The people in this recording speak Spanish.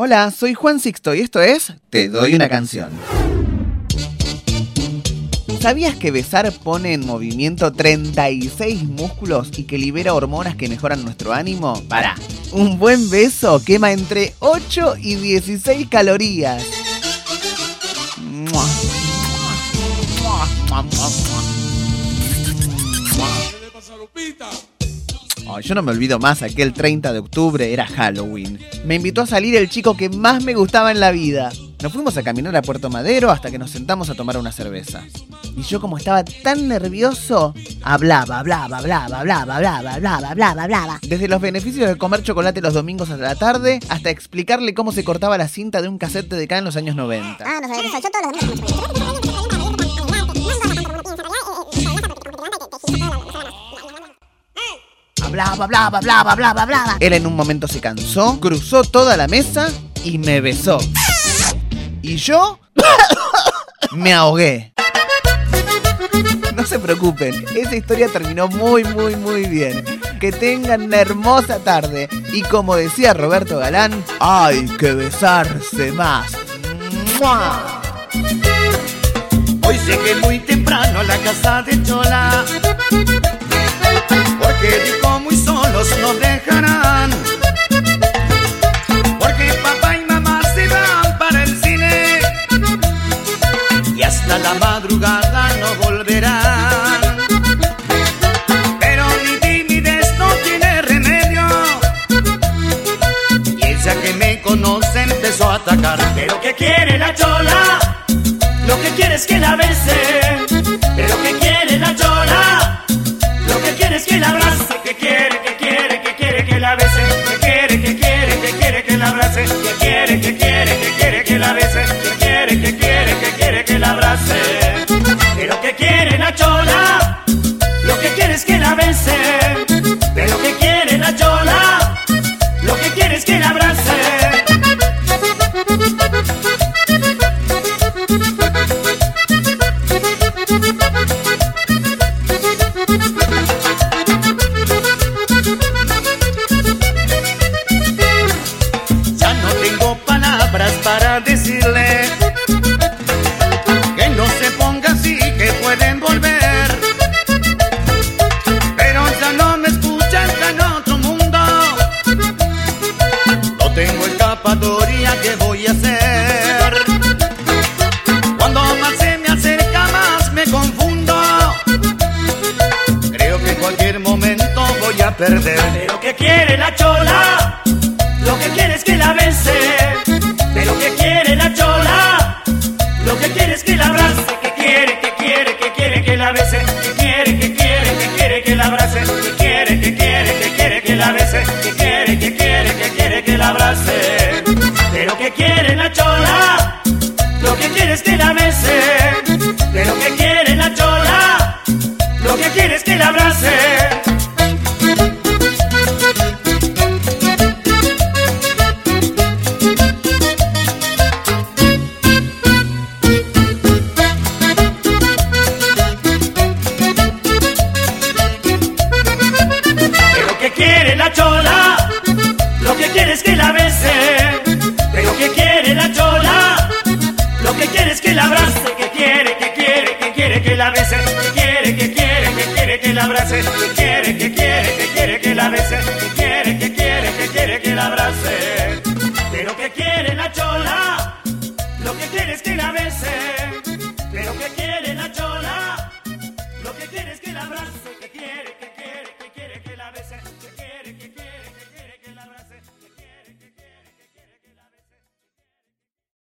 Hola, soy Juan Sixto y esto es Te doy una canción. ¿Sabías que besar pone en movimiento 36 músculos y que libera hormonas que mejoran nuestro ánimo? Para, un buen beso quema entre 8 y 16 calorías. Yo no me olvido más, aquel 30 de octubre era Halloween. Me invitó a salir el chico que más me gustaba en la vida. Nos fuimos a caminar a Puerto Madero hasta que nos sentamos a tomar una cerveza. Y yo como estaba tan nervioso, hablaba, hablaba, hablaba, hablaba, hablaba, hablaba, hablaba, hablaba. Desde los beneficios de comer chocolate los domingos hasta la tarde, hasta explicarle cómo se cortaba la cinta de un cassette de acá en los años 90. Ah, no sabía que todos los Bla, bla, bla, bla, bla, bla, bla, Él en un momento se cansó, cruzó toda la mesa y me besó. Y yo me ahogué. No se preocupen, esa historia terminó muy, muy, muy bien. Que tengan una hermosa tarde. Y como decía Roberto Galán, hay que besarse más. Hoy llegué muy temprano a la casa de Chola. Que a atacar. Pero que quiere la chola, lo que quiere es que la bese. Pero que quiere la chola, lo que quiere es que la abrace, que quiere la bese, que quiere, que quiere, que quiere que la abrace, que quiere, que quiere, que quiere que la bese, que quiere, que quiere, que quiere que la abrace. Pero que quiere la chola, lo que quiere es que la bese, pero que quiere la chola, lo que quiere es que la abrace. Perder. Pero que quiere la chola, lo que quiere es que la bese. Pero que quiere la chola, lo que quiere es que la abrace. Que quiere, que quiere, que quiere que la bese. Que quiere, que quiere, que quiere que la abrace. Que quiere, que quiere, que quiere que la bese. Que quiere, que quiere, que quiere que la abrace que quiere la chola, lo que quiere es que la bese. De lo que quiere la chola, lo que quiere es que la abrace. Que la bese que quiere la chola, lo que quiere es que la abrace, que quiere, que quiere, que quiere que la bese, que quiere, que quiere, que quiere que la abrace, que quiere, que quiere, que quiere que la bese, que quiere, que quiere, que quiere que la abrace. Que lo que quiere que la bese, que chola, lo que quiere es que la abrace.